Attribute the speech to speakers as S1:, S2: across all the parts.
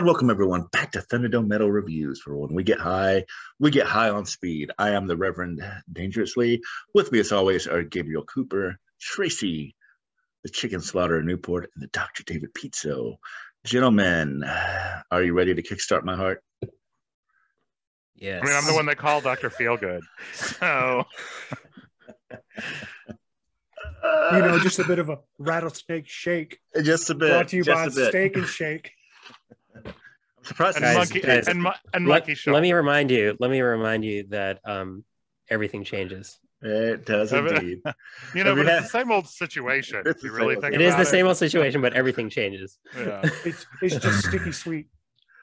S1: And welcome everyone back to Thunderdome Metal Reviews. For when we get high, we get high on speed. I am the Reverend Dangerously. With me, as always, are Gabriel Cooper, Tracy, the Chicken Slaughter in Newport, and the Dr. David Pizzo. Gentlemen, are you ready to kickstart my heart?
S2: Yes.
S3: I mean, I'm the one they call Dr. Feelgood. So,
S4: you know, just a bit of a rattlesnake shake.
S1: just a bit.
S4: Brought to you
S1: just
S4: by
S1: a bit.
S4: Steak and Shake.
S1: I'm surprised
S3: and
S2: Guys,
S3: monkey
S2: guys,
S3: and, mo- and
S2: let,
S3: monkey
S2: let me remind you. Let me remind you that um, everything changes.
S1: It does indeed.
S3: you know, but it's the same old situation.
S1: It's
S3: If you
S1: the
S3: really
S1: same
S3: think
S1: old-
S2: It is
S3: about
S2: the same old situation, but everything changes.
S3: Yeah.
S4: It's, it's just sticky sweet.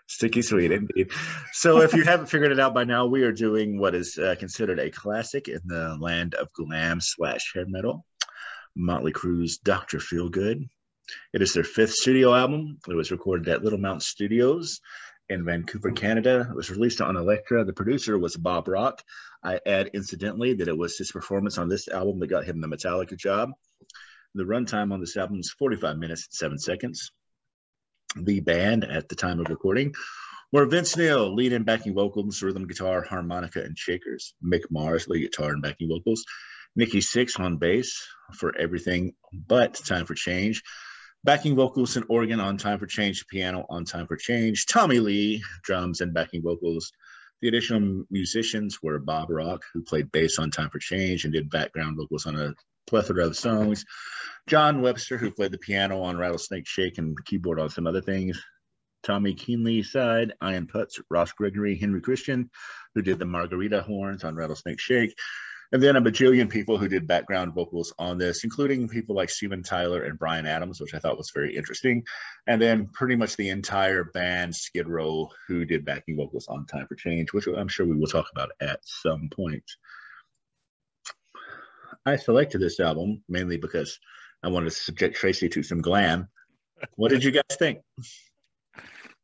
S1: Sticky sweet, indeed. So, if you haven't figured it out by now, we are doing what is uh, considered a classic in the land of glam slash hair metal. Motley Crue's Doctor Feelgood. It is their fifth studio album. It was recorded at Little Mountain Studios in Vancouver, Canada. It was released on Elektra. The producer was Bob Rock. I add incidentally that it was his performance on this album that got him the Metallica job. The runtime on this album is 45 minutes and seven seconds. The band at the time of recording were Vince Neil, lead and backing vocals, rhythm guitar, harmonica, and shakers. Mick Mars, lead guitar and backing vocals. Nikki Sixx on bass for everything but Time for Change. Backing vocals and organ on Time for Change, piano on Time for Change. Tommy Lee, drums and backing vocals. The additional musicians were Bob Rock, who played bass on Time for Change and did background vocals on a plethora of songs. John Webster, who played the piano on Rattlesnake Shake and keyboard on some other things. Tommy Keenlyside, Ian Putz, Ross Gregory, Henry Christian, who did the margarita horns on Rattlesnake Shake. And then a bajillion people who did background vocals on this, including people like Steven Tyler and Bryan Adams, which I thought was very interesting. And then pretty much the entire band, Skid Row, who did backing vocals on Time for Change, which I'm sure we will talk about at some point. I selected this album mainly because I wanted to subject Tracy to some glam. What did you guys think?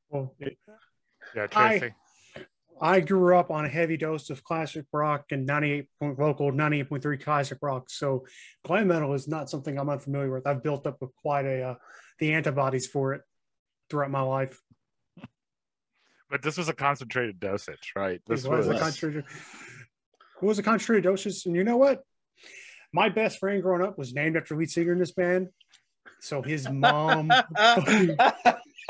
S4: Well, it-
S3: Yeah, Tracy.
S4: I grew up on a heavy dose of classic rock and 98 point vocal, 98.3 classic rock. So glam metal is not something I'm unfamiliar with. I've built up with quite a uh, the antibodies for it throughout my life.
S3: But this was a concentrated dosage, right?
S4: It
S3: This
S4: was,
S3: was,
S4: a concentrated. It was a concentrated dosage, and you know what? My best friend growing up was named after lead singer in this band. So his mom,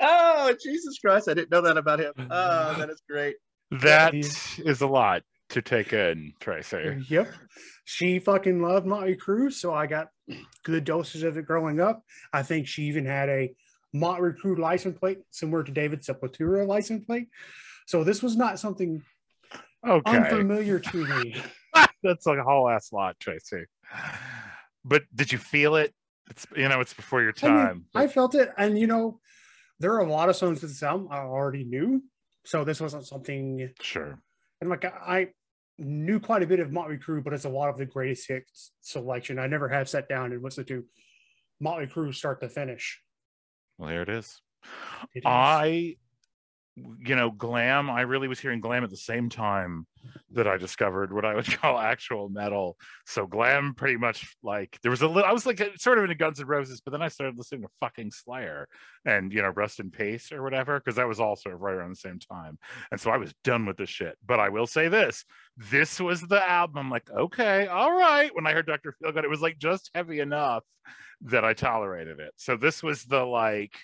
S1: oh, Jesus Christ. I didn't know that about him. Oh, that is great.
S3: that
S4: he-
S3: is a lot to take in, Tracy.
S4: Yep. She fucking loved Motley Crue, so I got good doses of it growing up. I think she even had a Motley Crue license plate, similar to David Sepultura license plate. So this was not something
S3: Okay.
S4: unfamiliar to me.
S3: That's like a whole ass lot, Tracy. But did you feel it? It's you know, it's before your
S4: I, mean,
S3: time.
S4: I felt it, and you know, there are a lot of songs to this album I already knew, so this wasn't something.
S3: sure.
S4: And like I knew quite a bit of Motley Crue, but it's a lot of the greatest hits selection. I never have sat down and listened to Motley Crue start to finish.
S3: Well, here it is.
S4: It is.
S3: I, you know, glam. I really was hearing glam at the same time that I discovered what I would call actual metal. So glam, pretty much like there was a little. I was like sort of into Guns N' Roses, but then I started listening to fucking Slayer and you know Rust in Peace or whatever because that was all sort of right around the same time. And so I was done with this shit. But I will say this: this was the album. I'm like, okay, all right. When I heard Dr. Feelgood, it was like just heavy enough that I tolerated it. So this was the like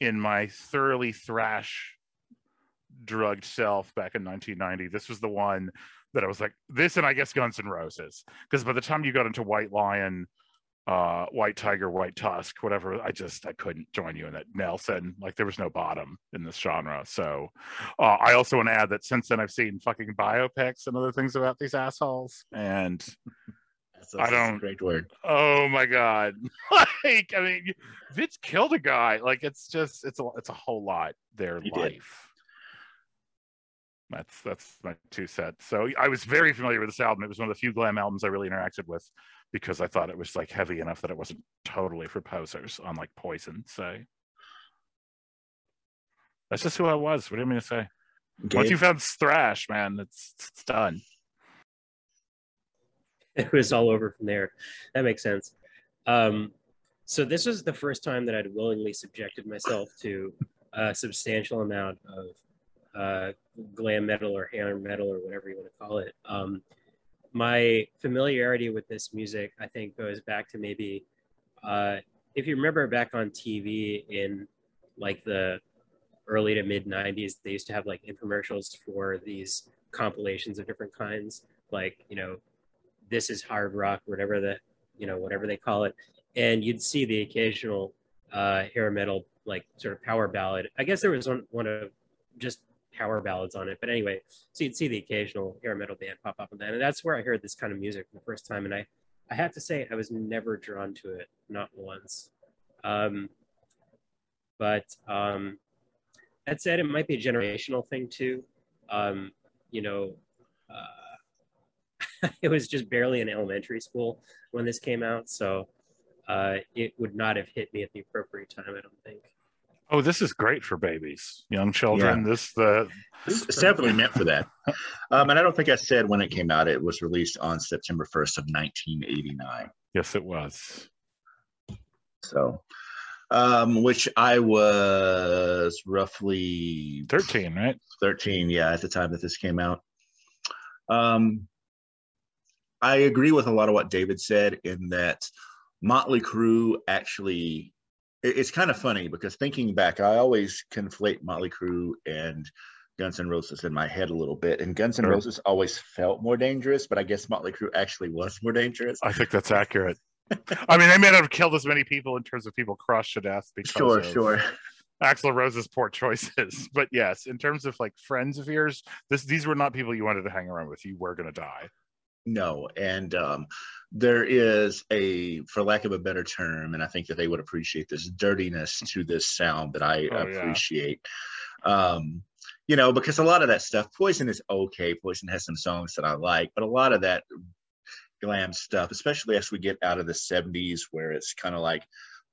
S3: in my thoroughly thrash drugged self back in 1990 this was the one that i was like this and i guess guns N' roses because by the time you got into white lion uh white tiger white tusk whatever i just i couldn't join you in that nelson like there was no bottom in this genre so uh, i also want to add that since then i've seen fucking biopics and other things about these assholes and
S1: That's,
S3: I don't-
S1: great word.
S3: oh my god like i mean vince killed a guy like it's just it's a it's a whole lot their
S1: He did.
S3: That's that's my two cents. So i was very familiar with this album. It was one of the few glam albums i really interacted with because i thought it was like heavy enough that it wasn't totally for posers on like poison so. That's just who i was. What do you mean to say? Once you found thrash man it's, it's done.
S2: It was all over from there. That makes sense. Um, so this was the first time that I'd willingly subjected myself to a substantial amount of uh, glam metal or hair metal or whatever you want to call it. Um, my familiarity with this music, I think, goes back to maybe uh, if you remember back on TV in like the early to mid 90s, they used to have like infomercials for these compilations of different kinds, like, you know, this is hard rock, whatever the, you know, whatever they call it. And you'd see the occasional uh, hair metal, like sort of power ballad. I guess there was one, one of just power ballads on it. But anyway, so you'd see the occasional hair metal band pop up on that. And that's where I heard this kind of music for the first time. And I, I have to say, I was never drawn to it, not once. Um, but um, that said, it might be a generational thing too. Um, you know, uh, it was just barely in elementary school when this came out, so uh, it would not have hit me at the appropriate time. I don't think.
S3: Oh, this is great for babies, young children. Yeah. This the
S1: it's definitely meant for that. Um, and I don't think I said when it came out. It was released on September first of 1989.
S3: Yes, it was.
S1: So, um, which I was roughly
S3: 13, right?
S1: 13, yeah, at the time that this came out. Um, I agree with a lot of what David said in that Motley Crue actually. It's kind of funny because thinking back, I always conflate Motley Crue and Guns N' Roses in my head a little bit. And Guns N' sure. Roses always felt more dangerous, but I guess Motley Crue actually was more dangerous.
S3: I think that's accurate. I mean, they may not have killed as many people in terms of people crushed to death because
S1: sure, sure.
S3: Axl Rose's poor choices. But yes, in terms of like friends of yours, this these were not people you wanted to hang around with. You were going to die.
S1: No, and um, there is a, for lack of a better term, and I think that they would appreciate this dirtiness to this sound that I oh, appreciate. Yeah. Um, you know, because a lot of that stuff, Poison is okay. Poison has some songs that I like, but a lot of that glam stuff, especially as we get out of the 70s, where it's kind of like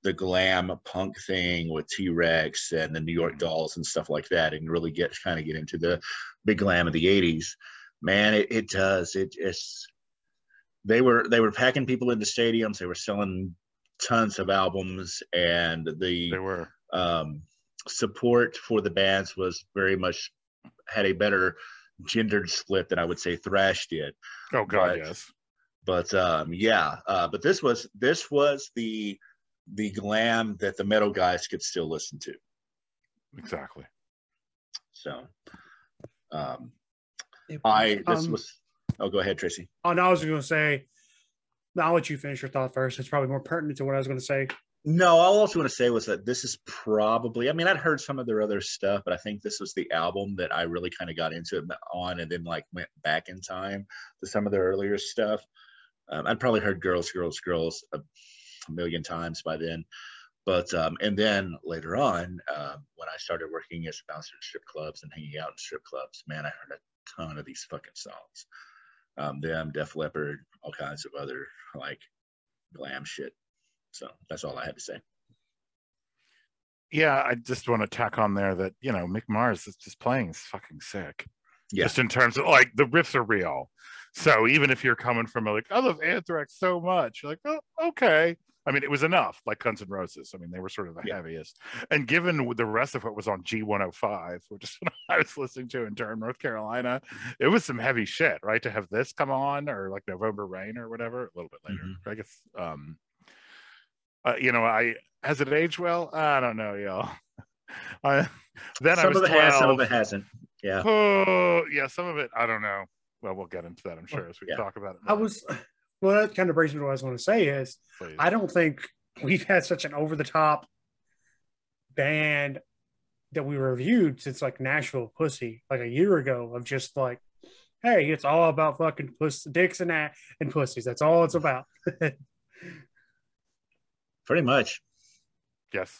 S1: the glam punk thing with T Rex and the New York mm-hmm. Dolls and stuff like that, and really get kind of get into the big glam of the 80s. Man, it, it does. It, it's they were they were packing people into stadiums. They were selling tons of albums, and the
S3: they were
S1: um, support for the bands was very much had a better gendered split than I would say thrash did.
S3: Oh God, but, yes
S1: but um, yeah, uh, but this was this was the the glam that the metal guys could still listen to.
S3: Exactly.
S1: So, um, I this um, was. Oh, go ahead, Tracy.
S4: Oh no, I was going to say. I'll let you finish your thought first. It's probably more pertinent to what I was going to say.
S1: No, all I was going to say was that this is probably, I mean, I'd heard some of their other stuff, but I think this was the album that I really kind of got into it on and then like went back in time to some of their earlier stuff. Um, I'd probably heard "Girls, Girls, Girls" a, a million times by then. But um, and then later on, uh, when I started working as a bouncer in strip clubs and hanging out in strip clubs, man, I heard a ton of these fucking songs. Um, them, Def Leppard, all kinds of other like glam shit. So that's all I had to say.
S3: Yeah, I just want to tack on there that you know Mick Mars is just playing is fucking sick. Yeah. Just in terms of like the riffs are real. So even if you're coming from a, like, I love Anthrax so much, you're like, oh, okay. I mean, it was enough, like Guns N' Roses. I mean, they were sort of the yeah. heaviest. And given the rest of what was on G105, which is what I was listening to in Durham, North Carolina, it was some heavy shit, right? To have this come on or like November Rain or whatever, a little bit later. Mm-hmm. I guess, um, uh, you know, I, has it aged well? I don't know, y'all. I, then
S1: some
S3: I was
S1: of it 12. has, some of it hasn't. Yeah.
S3: Oh, yeah. Some of it, I don't know well, we'll get into that, I'm sure, as we yeah. talk about it.
S4: More. I was, well, that kind of brings me to what I was going to say is Please. I don't think we've had such an over the top band that we reviewed since like Nashville Pussy, like a year ago, of just like, hey, it's all about fucking puss, dicks and, that and pussies. That's all it's about.
S1: Pretty much.
S3: Yes.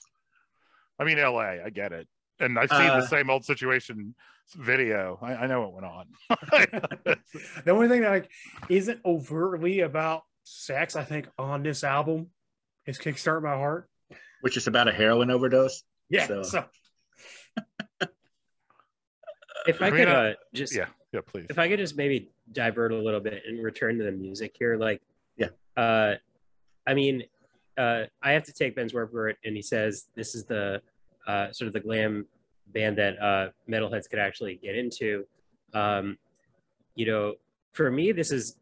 S3: I mean, LA, I get it. And I've seen uh, the same old situation video. I, I know what went on.
S4: the only thing that like isn't overtly about sex, I think, on this album is "Kickstart My Heart,"
S1: which is about a heroin overdose.
S4: Yeah. So. so.
S2: if I, I mean, could uh, just
S3: yeah yeah please
S2: if I could just maybe divert a little bit and return to the music here, like
S1: yeah,
S2: uh, I mean, uh, I have to take Ben's word for it, and he says this is the uh, sort of the glam band that uh, metalheads could actually get into. Um, you know, for me, this is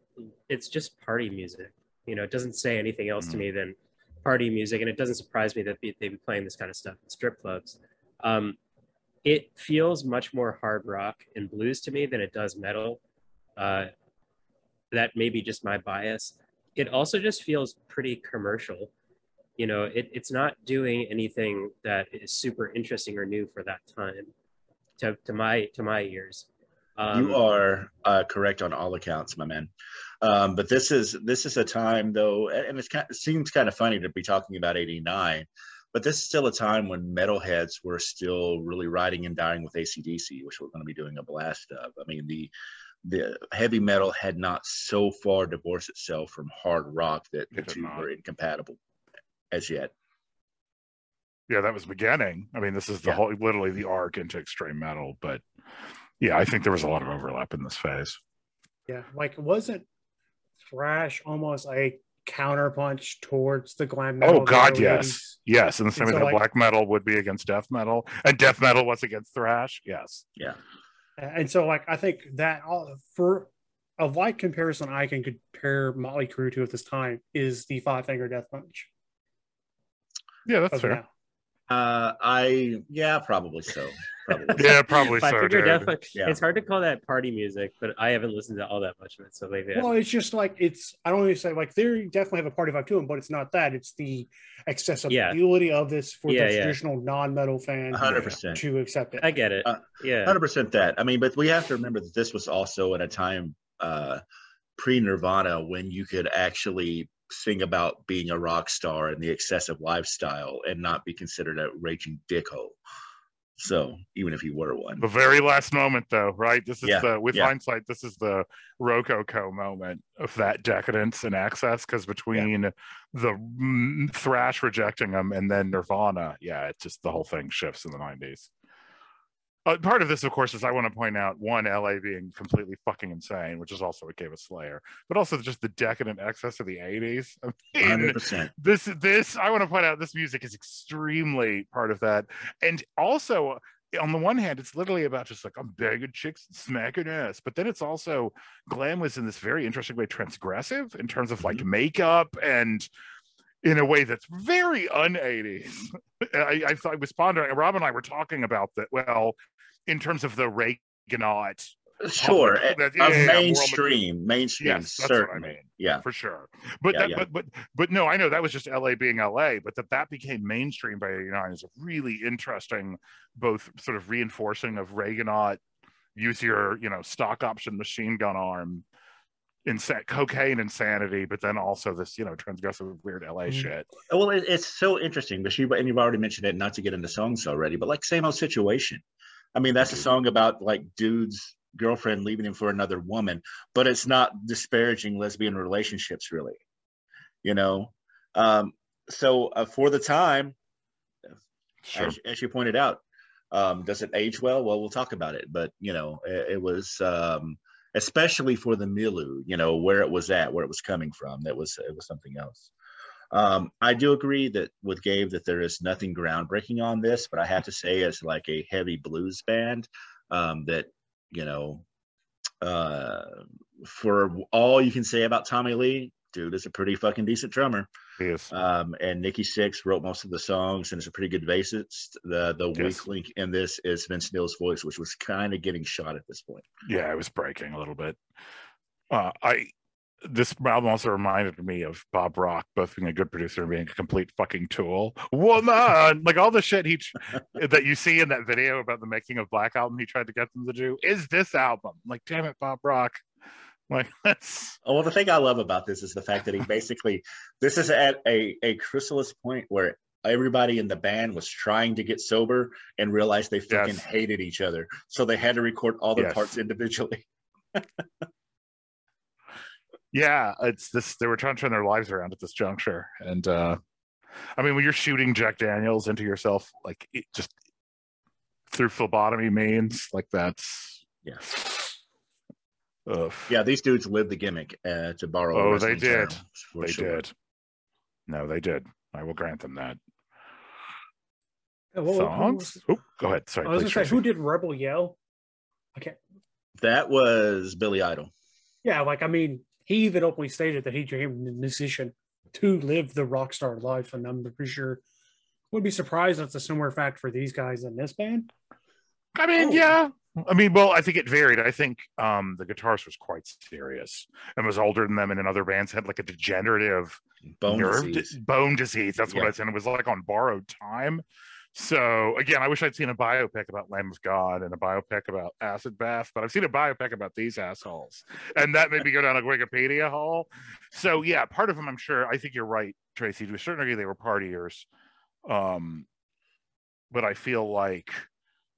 S2: it's just party music. You know, it doesn't say anything else
S3: Mhm.
S2: to me than party music, and it doesn't surprise me that they'd be playing this kind of stuff in strip clubs. Um, it feels much more hard rock and blues to me than it does metal. Uh, that may be just my bias. It also just feels pretty commercial. You know, it, it's not doing anything that is super interesting or new for that time, to, to my to my ears. Um,
S1: you are uh, correct on all accounts, my man. Um, but this is this is a time though, and it's kind it seems kind of funny to be talking about '89, but this is still a time when metalheads were still really riding and dying with ACDC, which we're going to be doing a blast of. I mean, the the heavy metal had not so far divorced itself from hard rock that the two
S3: not.
S1: were incompatible as yet.
S3: Yeah, that was beginning. I mean, this is the
S1: Yeah.
S3: whole literally the arc into extreme metal, but yeah, I think there was a lot of overlap in this phase.
S4: Yeah, like wasn't thrash almost a counterpunch towards the glam metal?
S3: Oh God,
S4: early
S3: yes, yes. In the same
S4: And
S3: way
S4: so,
S3: that
S4: like-
S3: black metal would be against death metal, and death metal was against thrash. Yes, Yeah.
S4: And so, like, I think that all, for a light comparison, I can compare Motley Crue to at this time is the Five Finger Death Punch.
S3: Yeah, that's
S4: of
S3: fair.
S4: now.
S1: Uh, I yeah, probably so. Probably.
S3: Yeah, probably so,
S2: Finger
S3: dude.
S2: Death
S1: Yeah.
S2: It's hard to call that party music, but I haven't listened to all that much of it. So maybe I-
S4: Well, it's just like it's. I don't even say like they definitely have a party vibe to them, but it's not that. It's the accessibility of this for
S2: Yeah,
S4: the
S2: yeah.
S4: traditional non-metal fan
S1: hundred percent.
S4: to accept it.
S2: I get it.
S1: Uh,
S2: yeah.
S1: Hundred percent that. I mean, but we have to remember that this was also at a time uh, pre-Nirvana when you could actually sing about being a rock star and the excessive lifestyle and not be considered a raging dickhole. So even if he were one,
S3: The very last moment, though, right? This is
S1: Yeah,
S3: the with
S1: yeah.
S3: hindsight, this is the Rococo moment of that decadence and access. Because between the mm, thrash rejecting them and then Nirvana, yeah, it's just the whole thing shifts in the nineties. Uh, part of this, of course, is I want to point out one LA being completely fucking insane, which is also what gave us Slayer, but also just the decadent excess of the eighties. I mean,
S1: hundred percent.
S3: this this i want to point out this music is extremely part of that and also on the one hand it's literally about just like i'm begging chicks smacking ass but then it's also glam was in this very interesting way transgressive in terms of like makeup and in a way that's very un-80s I, I I was pondering rob and i were talking about that well in terms of the reaganite
S1: Sure,
S3: that- yeah,
S1: mainstream, mainstream,
S3: yes that's what i
S1: certainly.
S3: mean
S1: Yeah,
S3: for sure. But
S1: Yeah,
S3: that, but but but no, I know that was just LA being LA, but that that became mainstream by '89 is a really interesting, both sort of reinforcing of Reaganomics, use your you know stock option machine gun arm, insa- cocaine insanity, but then also this you know transgressive weird LA
S4: Mhm.
S3: shit.
S1: Well, it, it's so interesting, but you and you've already mentioned it. Not to get into songs already, but like same old situation. I mean, that's a
S3: Mhm.
S1: song about like dudes girlfriend leaving him for another woman, but it's not disparaging lesbian relationships, really. You know, um, so uh, for the time,
S3: Sure.
S1: as, as you pointed out, um, does it age well? Well, we'll talk about it, but you know, it, it was um, especially for the milieu, you know, where it was at, where it was coming from. That was it was something else. Um, I do agree that with Gabe that there is nothing groundbreaking on this, but I have to say, as like a heavy blues band, um, that you know, uh, for all you can say about Tommy Lee, dude is a pretty fucking decent drummer.
S3: He is.
S1: Um, and Nikki Sixx wrote most of the songs and is a pretty good bassist. The the
S3: Yes.
S1: weak link in this is Vince Neil's voice, which was kind of getting shot at this point.
S3: yeah, it was breaking a little bit. Uh, I this album also reminded me of Bob Rock, both being a good producer and being a complete fucking tool. Woman, like all the shit he that you see in that video about the making of Black Album, he tried to get them to do is this album. Like, damn it, Bob Rock. Like that's
S1: Oh, well, the thing I love about this is the fact that he basically this is at a a chrysalis point where everybody in the band was trying to get sober and realized they fucking
S3: Yes.
S1: hated each other, so they had to record all their
S3: Yes.
S1: parts individually.
S3: yeah, it's this. They were trying to turn their lives around at this juncture, and uh I mean, when you're shooting Jack Daniels into yourself, like it just through phlebotomy means, like that's
S1: Yeah.
S3: Ugh.
S1: Yeah, these dudes lived the gimmick, uh, to borrow.
S3: Oh, they
S1: wrestling term,
S3: did. they
S1: sure.
S3: did. No, they did. I will grant them that.
S4: Yeah, well, who
S3: Songs?
S4: was-
S3: Oh, go ahead. Sorry.
S4: I was gonna say, who did Rebel Yell? Okay.
S1: That was Billy Idol.
S4: Yeah, like I mean, he even openly stated that he became a musician to live the rock star life, and I'm pretty sure would be surprised if it's a similar fact for these guys in this band.
S3: I mean,
S4: Oh.
S3: yeah. I mean, well, I think it varied. I think um the guitarist was quite serious and was older than them, and in other bands had like a degenerative
S1: Bone
S3: nerve
S1: disease.
S3: di- bone disease. That's what
S1: Yeah.
S3: I said. It was like on borrowed time. So again, I wish I'd seen a biopic about Lamb of God and a biopic about Acid Bath, but I've seen a biopic about these assholes, and that made me go down a Wikipedia hole. So yeah, part of them, I'm sure. I think you're right, Tracy. To a certain degree, they were partiers, um, but I feel like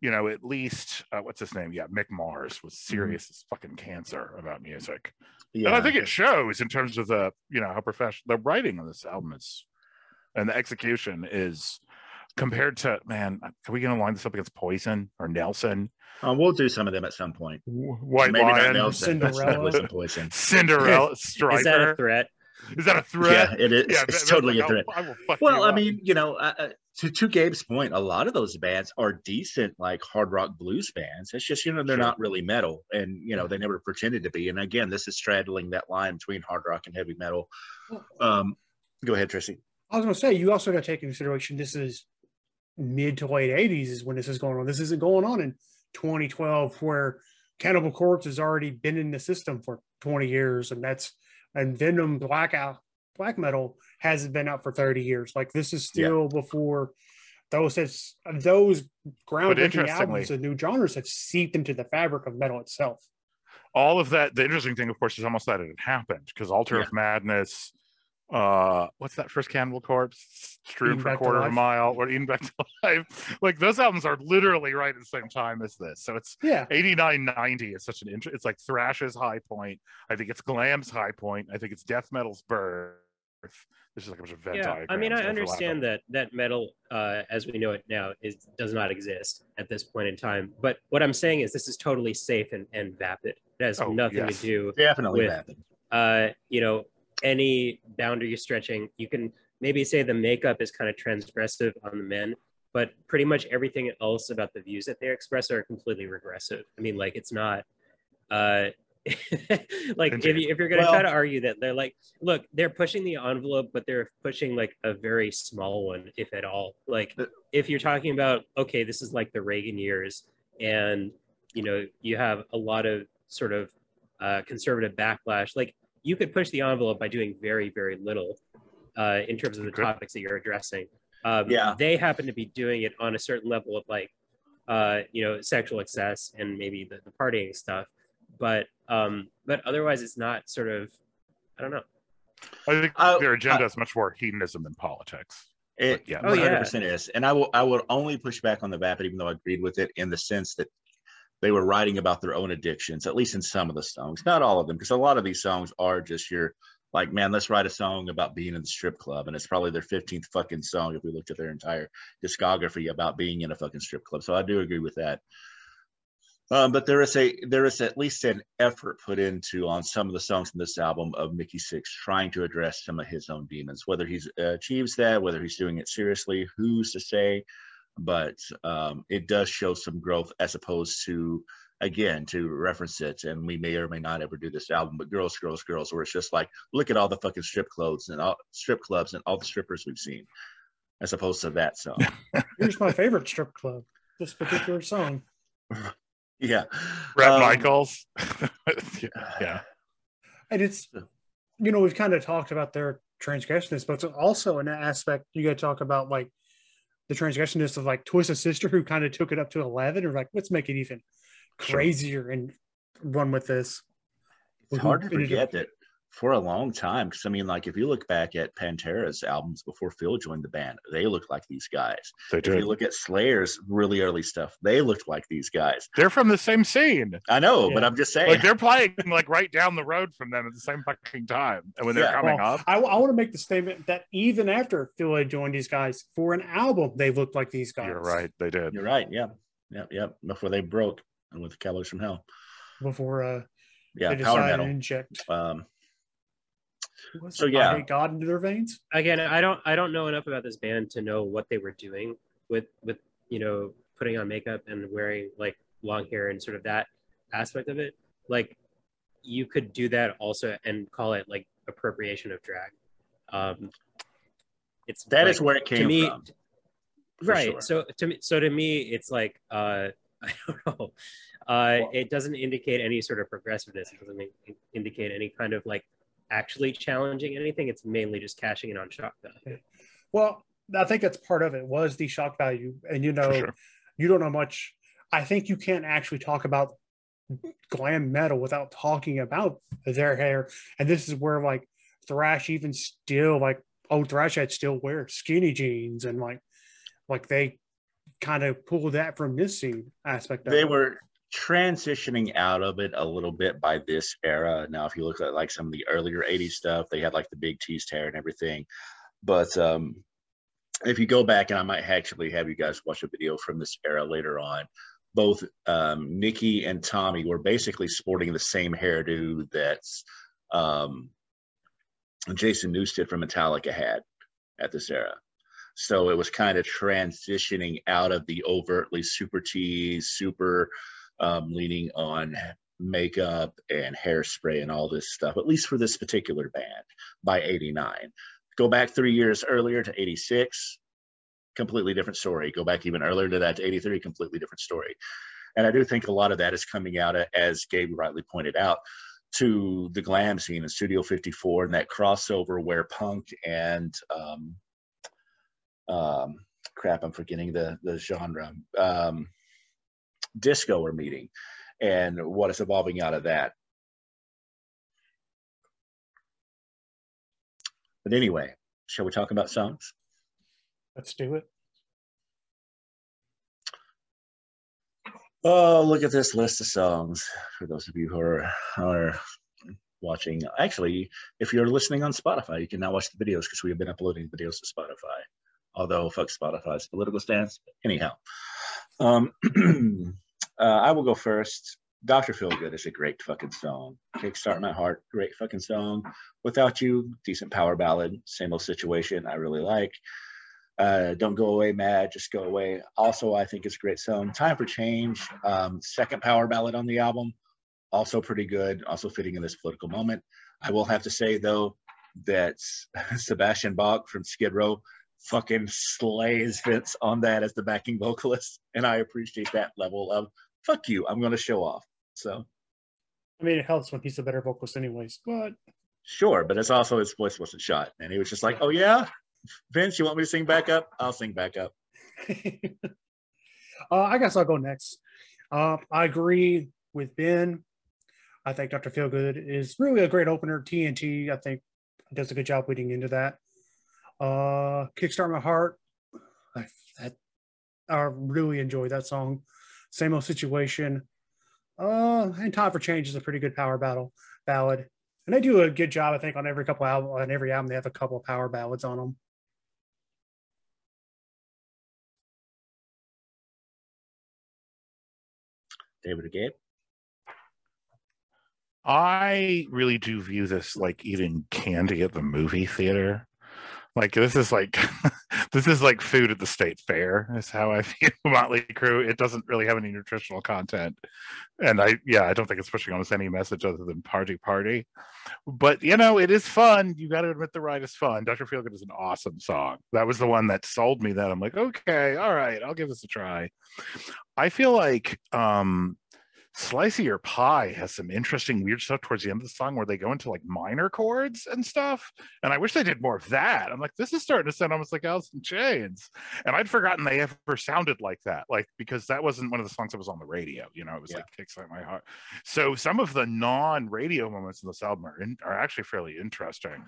S3: you know at least uh, what's his name? Yeah, Mick Mars was serious as fucking cancer about music.
S1: Yeah.
S3: And I think it shows in terms of the, you know, how professional the writing on this album is and the execution is compared to man, can we going to line this up against Poison or Nelson?
S1: Uh, we'll do some of them at some point.
S3: White
S1: Maybe not
S3: Lion,
S1: Nelson.
S4: Cinderella.
S1: Poison.
S3: Cinderella, Striper.
S2: Is that a threat?
S3: Is that a threat?
S1: Yeah, it is.
S3: Yeah,
S1: it's
S3: that-
S1: totally
S3: that's
S1: a
S3: like,
S1: threat.
S3: I'll- I will fuck
S1: Well,
S3: you
S1: I
S3: up.
S1: mean, you know, uh, uh, to to Gabe's point, a lot of those bands are decent, like hard rock blues bands. It's just you know they're
S3: Sure.
S1: not really metal, and you know they never pretended to be. And again, this is straddling that line between hard rock and heavy metal. Um, go ahead, Tracy.
S4: I was going to say, you also got to take into consideration this is mid to late 80s is when this is going on. This isn't going on in 2012 where Cannibal Corpse has already been in the system for 20 years, and that's and Venom Blackout Black Metal hasn't been out for 30 years. Like this is
S1: Yeah.
S4: still before those has those groundbreaking albums and new genres have seeped into the fabric of metal itself.
S3: all of that the interesting thing of course is almost that it had happened because altar
S1: Yeah.
S3: of madness uh what's that first cannibal corpse strewn for a quarter of a mile or eaten back to life like those albums are literally right at the same time as this so it's
S4: Yeah.
S3: 89 90 is such an int- it's like thrash's high point i think it's glam's high point i think it's death metal's birth this is like a bunch of Venn
S2: Yeah, I mean, I understand that that metal, uh, as we know it now, is does not exist at this point in time. But what I'm saying is, this is totally safe and, and vapid. It has
S3: Oh,
S2: nothing
S3: yes.
S2: to do
S1: Definitely
S2: With-
S1: vapid.
S2: uh, you know, any boundary stretching. You can maybe say the makeup is kind of transgressive on the men, but pretty much everything else about the views that they express are completely regressive. I mean, like it's not. Uh, like if, you, if you're going to try to argue that they're like look they're pushing the envelope but they're pushing like a very small one if at all like
S1: But-
S2: if you're talking about okay this is like the reagan years and you know you have a lot of sort of uh, conservative backlash like you could push the envelope by doing very very little uh, in terms of the
S3: Okay.
S2: topics that you're addressing um,
S1: Yeah.
S2: they happen to be doing it on a certain level of like uh, you know sexual excess and maybe the, the partying stuff but um but otherwise it's not sort of i don't know
S3: i think
S1: I-
S3: their agenda is much more hedonism than politics
S1: It
S3: yeah.
S2: Oh, yeah.
S1: 100% is. And I will I will only push back on the vapid, even though I agreed with it in the sense that they were writing about their own addictions, at least in some of the songs, not all of them, because a lot of these songs are just your like, man, let's write a song about being in the strip club, and it's probably their 15th fucking song if we looked at their entire discography about being in a fucking strip club. So I do agree with that. Um, but there is a there is at least an effort put into on some of the songs in this album of Mickey Six trying to address some of his own demons. Whether he's uh, achieves that, whether he's doing it seriously, who's to say? But um, it does show some growth as opposed to again to reference it. And we may or may not ever do this album, but girls, girls, girls, where it's just like look at all the fucking strip clothes and all strip clubs and all the strippers we've seen, as opposed to that song.
S4: Here's my favorite strip club. This particular song.
S1: yeah,
S3: Brett
S1: Um,
S3: michaels yeah
S4: And it's, you know, we've kind of talked about their transgressiveness, but it's also in that aspect, you got to talk about like the transgressiveness of like Twisted Sister, who kind of took it up to 11, or like, let's make it even crazier and run with this.
S1: It's hard to forget that for a long time, because I mean, like if you look back at Pantera's albums before Phil joined the band, they looked like these guys.
S3: they
S1: If you look at Slayer's really early stuff, they looked like these guys.
S3: they're from the same scene
S1: I know, but I'm just saying.
S3: like they're playing like right down the road from them at the same fucking time and when they're
S1: Yeah.
S3: coming
S4: Well,
S3: up
S4: I, want to make the statement that even after Phil had joined these guys for an album, they looked like these guys.
S3: you're right they did
S1: You're right. Yeah. Yep. Yep. Before they broke and with Cowboys from Hell.
S4: Before uh,
S1: Yeah.
S4: they
S1: Power
S4: decided to
S1: metal.
S4: inject.
S1: Um,
S4: Was
S1: So, yeah.
S4: I hate God into their veins.
S2: again i don't i don't know enough about this band to know what they were doing with with you know putting on makeup and wearing like long hair and sort of that aspect of it like you could do that also and call it like appropriation of drag um it's
S1: That
S2: like,
S1: is where it came
S2: to me
S1: from.
S2: right
S1: sure.
S2: so to me so to me it's like uh i don't know uh
S1: Well-
S2: it doesn't indicate any sort of progressiveness it doesn't in- indicate any kind of like actually challenging anything it's mainly just cashing in on shock value
S4: Well, I think that's part of it was the shock value, and you know,
S3: sure.
S4: you don't know much. I think you can't actually talk about glam metal without talking about their hair, and this is where like thrash even still like oh thrash had still wear skinny jeans and like like they kind of pulled that from this scene aspect. Of
S1: they
S4: it.
S1: were transitioning out of it a little bit by this era. Now, if you look at like some of the earlier 80s stuff, they had like the big teased hair and everything. But um, if you go back, and I might actually have you guys watch a video from this era later on, both um, Nikki and Tommy were basically sporting the same hairdo that's um, Jason Newsted from Metallica had at this era. So it was kind of transitioning out of the overtly super tease, super um, leaning on makeup and hairspray and all this stuff, at least for this particular band by 89. Go back three years earlier to 86, completely different story. Go back even earlier to that to 83, completely different story. And I do think a lot of that is coming out, as Gabe rightly pointed out, to the glam scene in Studio 54 and that crossover where punk and um, um, crap, I'm forgetting the the genre. Um, disco are meeting, and what is evolving out of that. But anyway, shall we talk about songs?
S4: Let's do it.
S1: Oh, look at this list of songs. For those of you who are are watching, actually, if you're listening on Spotify, you can now watch the videos because we have been uploading videos to Spotify. Although fuck Spotify's political stance. Anyhow, um, uh, I will go first. Doctor Feelgood is a great fucking song. Kickstart My Heart, great fucking song. Without You, decent power ballad. Same old situation. I really like. Uh, Don't Go Away Mad, Just Go Away. Also, I think it's a great song. Time for Change, um, second power ballad on the album. Also pretty good, also fitting in this political moment. I will have to say, though, that Sebastian Bach from Skid Row fucking slays Vince on that as the backing vocalist. And I appreciate that level of fuck you, I'm going to show off. So,
S4: I mean, it helps when he's a better vocalist, anyways. But
S1: sure, but it's also his voice wasn't shot. And he was just like, oh, yeah, Vince, you want me to sing back up? I'll sing back up.
S4: uh, I guess I'll go next. Uh, I agree with Ben. I think Dr. Feelgood is really a great opener. TNT, I think, does a good job leading into that. Uh, Kickstart My Heart. I, that, I really enjoy that song. Same old situation. Uh, and Time for Change is a pretty good power battle ballad. And they do a good job, I think, on every couple album on every album they have a couple of power ballads on them.
S1: David again.
S3: I really do view this like eating candy at the movie theater. Like this is like this is like food at the state fair. Is how I feel Motley Crue. It doesn't really have any nutritional content, and I yeah I don't think it's pushing on us any message other than party party. But you know it is fun. You got to admit the ride is fun. Doctor Feelgood is an awesome song. That was the one that sold me. That I'm like okay, all right, I'll give this a try. I feel like um Slicey or Pie has some interesting weird stuff towards the end of the song where they go into like minor chords and stuff. And I wish they did more of that. I'm like, this is starting to sound almost like Alice in Chains. And I'd forgotten they ever sounded like that, like because that wasn't one of the songs that was on the radio. You know, it was
S1: Yeah.
S3: like Kickstart My Heart. So some of the non-radio moments in this album are, in, are actually fairly interesting.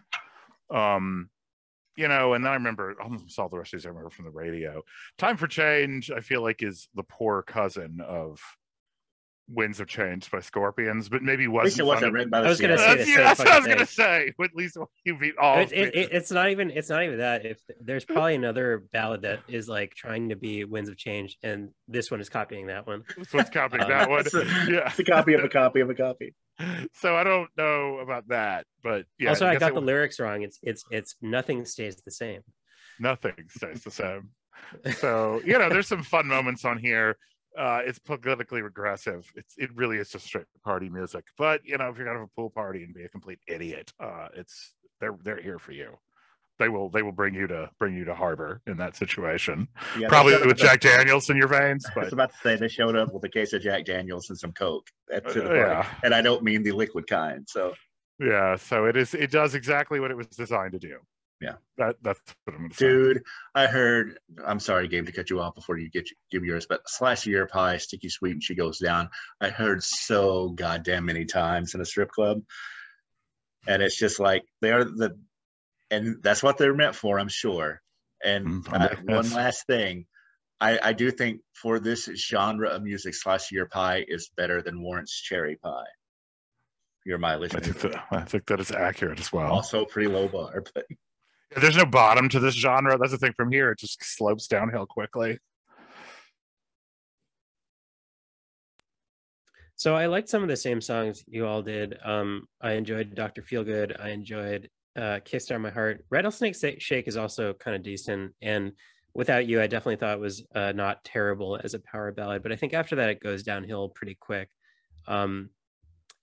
S3: Um, you know, and then I remember almost all the rest of these I remember from the radio. Time for Change, I feel like is the poor cousin of Winds of Change by Scorpions, but maybe
S1: At least it
S3: wasn't.
S1: wasn't
S3: funny.
S1: written by the
S2: I was gonna say
S3: That's, yeah, that's what I was gonna say. At least you beat all.
S2: It, it, it- it's not even it's not even that if there's probably another ballad that is like trying to be winds of change and this one is copying that one
S3: That's what's copying that one.
S1: It's a-
S3: Yeah,
S1: It's a copy of a copy of a copy.
S3: so I don't know about that, but yeah.
S2: also, I
S3: guess
S2: got
S3: it
S2: the lyrics wrong. It's it's it's nothing stays the same.
S3: Nothing stays the same. So you know, there's some fun moments on here. Uh, it's politically regressive. It's it really is just straight party music. But you know, if you're gonna have a pool party and be a complete idiot, uh, it's they're they're here for you. They will they will bring you to bring you to harbor in that situation.
S1: Yeah,
S3: Probably with Jack Daniels in your veins,
S1: I was about to say they showed up with a case of Jack Daniels and some Coke at to the
S3: Uh,
S1: party,
S3: yeah.
S1: and I don't mean the liquid kind. So
S3: yeah. So it is it does exactly what it was designed to do.
S1: Yeah.
S3: That that's what I'm gonna say.
S1: Dude, I heard. I'm sorry, Gabe, to cut you off before you get give yours, but slice of your pie, sticky sweet, and she goes down. I heard so goddamn many times in a strip club, and it's just like they're the, and that's what they're meant for, I'm sure. And
S3: Mm,
S1: uh, one last thing, I I do think for this genre of music, slice of your pie is better than Warrant's cherry pie. Your mileage,
S3: I think that I think that is accurate as well.
S1: also pretty low bar, but
S3: There's no bottom to this genre. That's the thing. From here, it just slopes downhill quickly.
S2: So I liked some of the same songs you all did. Um, I enjoyed Doctor Feelgood. I enjoyed uh, Kickstart My Heart. Rattlesnake Shake is also kind of decent. And Without You, I definitely thought it was uh, not terrible as a power ballad. But I think after that, it goes downhill pretty quick. Um,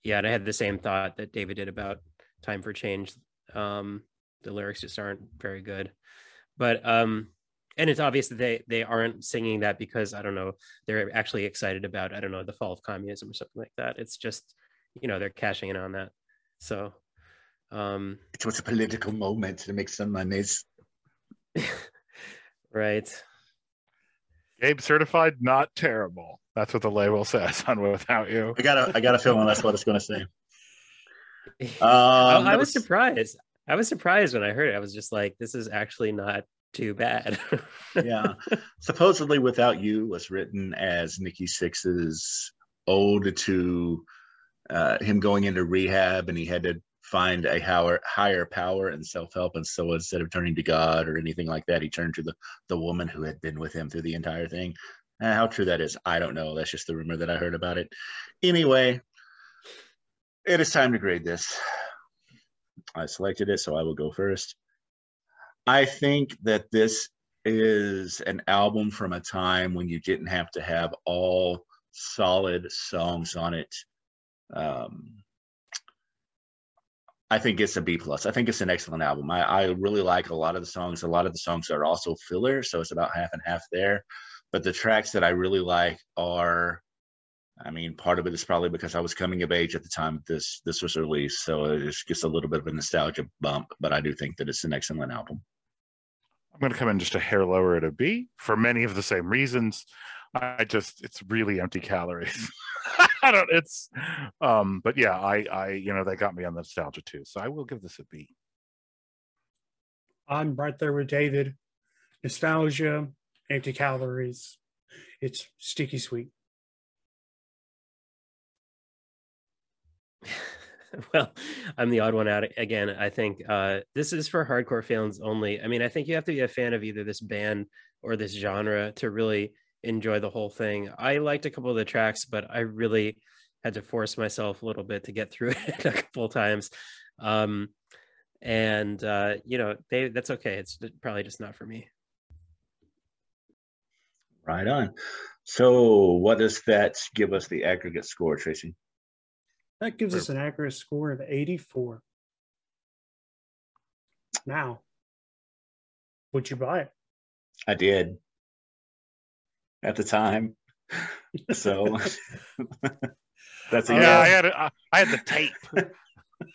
S2: yeah, and I had the same thought that David did about Time for Change. Um, the lyrics just aren't very good. But um, and it's obvious that they they aren't singing that because I don't know they're actually excited about I don't know the fall of communism or something like that. It's just you know they're cashing in on that. So um
S1: it was a political moment to make some money.
S2: right.
S3: Gabe certified not terrible. That's what the label says on Without You.
S1: I got a I got a feeling that's what it's going to say.
S2: I,
S1: Um,
S2: I
S1: that
S2: was surprised. I was surprised when I heard it. I was just like, this is actually not too bad.
S1: yeah. Supposedly, Without You was written as Nikki Sixx's ode to uh, him going into rehab and he had to find a higher, higher power and self help. And so instead of turning to God or anything like that, he turned to the, the woman who had been with him through the entire thing. Uh, how true that is, I don't know. That's just the rumor that I heard about it. Anyway, it is time to grade this. I selected it, so I will go first. I think that this is an album from a time when you didn't have to have all solid songs on it. Um, I think it's a B plus. I think it's an excellent album. I, I really like a lot of the songs. A lot of the songs are also filler, so it's about half and half there. But the tracks that I really like are, I mean, part of it is probably because I was coming of age at the time this this was released, so it's just a little bit of a nostalgia bump. But I do think that it's an excellent album.
S3: I'm going to come in just a hair lower at a B for many of the same reasons. I just it's really empty calories. I don't. It's um, but yeah, I I you know they got me on the nostalgia too, so I will give this a B.
S4: I'm right there with David. Nostalgia, empty calories. It's sticky sweet.
S2: well, I'm the odd one out again. I think uh, this is for hardcore fans only. I mean, I think you have to be a fan of either this band or this genre to really enjoy the whole thing. I liked a couple of the tracks, but I really had to force myself a little bit to get through it a couple times. Um, and uh, you know, they that's okay. It's probably just not for me.
S1: Right on. So, what does that give us the aggregate score, Tracy?
S4: That gives us an accurate score of 84. Now, would you buy it?
S1: I did at the time. So that's a
S3: yeah,
S1: yeah.
S3: I had it. I, I had the tape.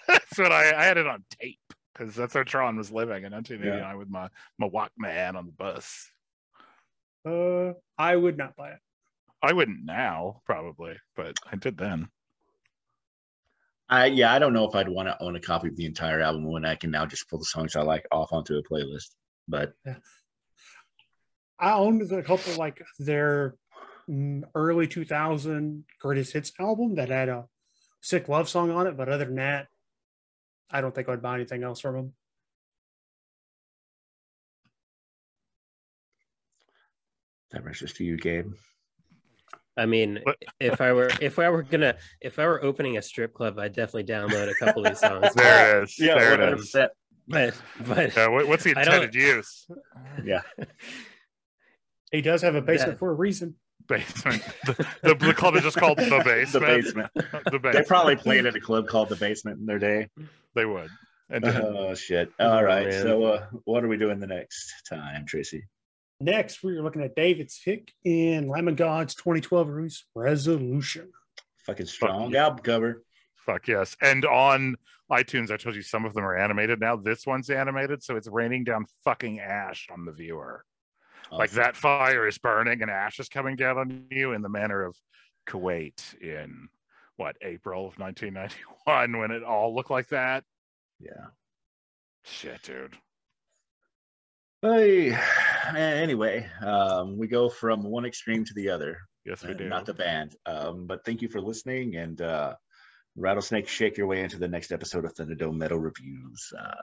S3: that's what I I had it on tape because that's where Tron was living in 1989 with my my Walkman on the bus.
S4: Uh, I would not buy it.
S3: I wouldn't now probably, but I did then.
S1: I yeah, I don't know if I'd want to own a copy of the entire album when I can now just pull the songs I like off onto a playlist. But
S4: I owned a couple like their mm, early 2000 greatest hits album that had a sick love song on it, but other than that, I don't think I'd buy anything else from them.
S1: that brings us to you, Gabe.
S2: I mean, if I were if I were gonna if I were opening a strip club, I'd definitely download a couple of these songs.
S3: There it is.
S1: Yeah,
S3: there it
S1: 100%.
S3: is.
S2: But but
S3: Yeah, what- what's the intended use?
S1: Yeah.
S4: He does have a basement
S2: That-
S4: for a reason.
S3: Basement. The, the, the club is just called the basement.
S1: the
S3: basement. The basement.
S1: They probably played at a club called the Basement in their day.
S3: They would. And didn't.
S1: Oh shit! All right.
S2: man.
S1: So, uh, what are we doing the next time, Tracy?
S4: Next, we're looking at David's pick in Lamb of God's 2012 release, Resolution.
S1: Fucking strong
S3: yeah.
S1: album cover.
S3: Fuck yes. And on iTunes, I told you some of them are animated now. This one's animated, so it's raining down fucking ash on the viewer. Oh,
S1: like
S3: that fire is burning and ash is coming down on you in the manner of Kuwait in what April of 1991 when it all looked like that.
S1: Yeah.
S3: Shit, dude.
S1: Hey, anyway, um, we go from one extreme to the other.
S3: Yes, we
S1: uh,
S3: do.
S1: Not the band. Um, but thank you for listening and uh, rattlesnake shake your way into the next episode of Thunderdome Metal Reviews. Uh,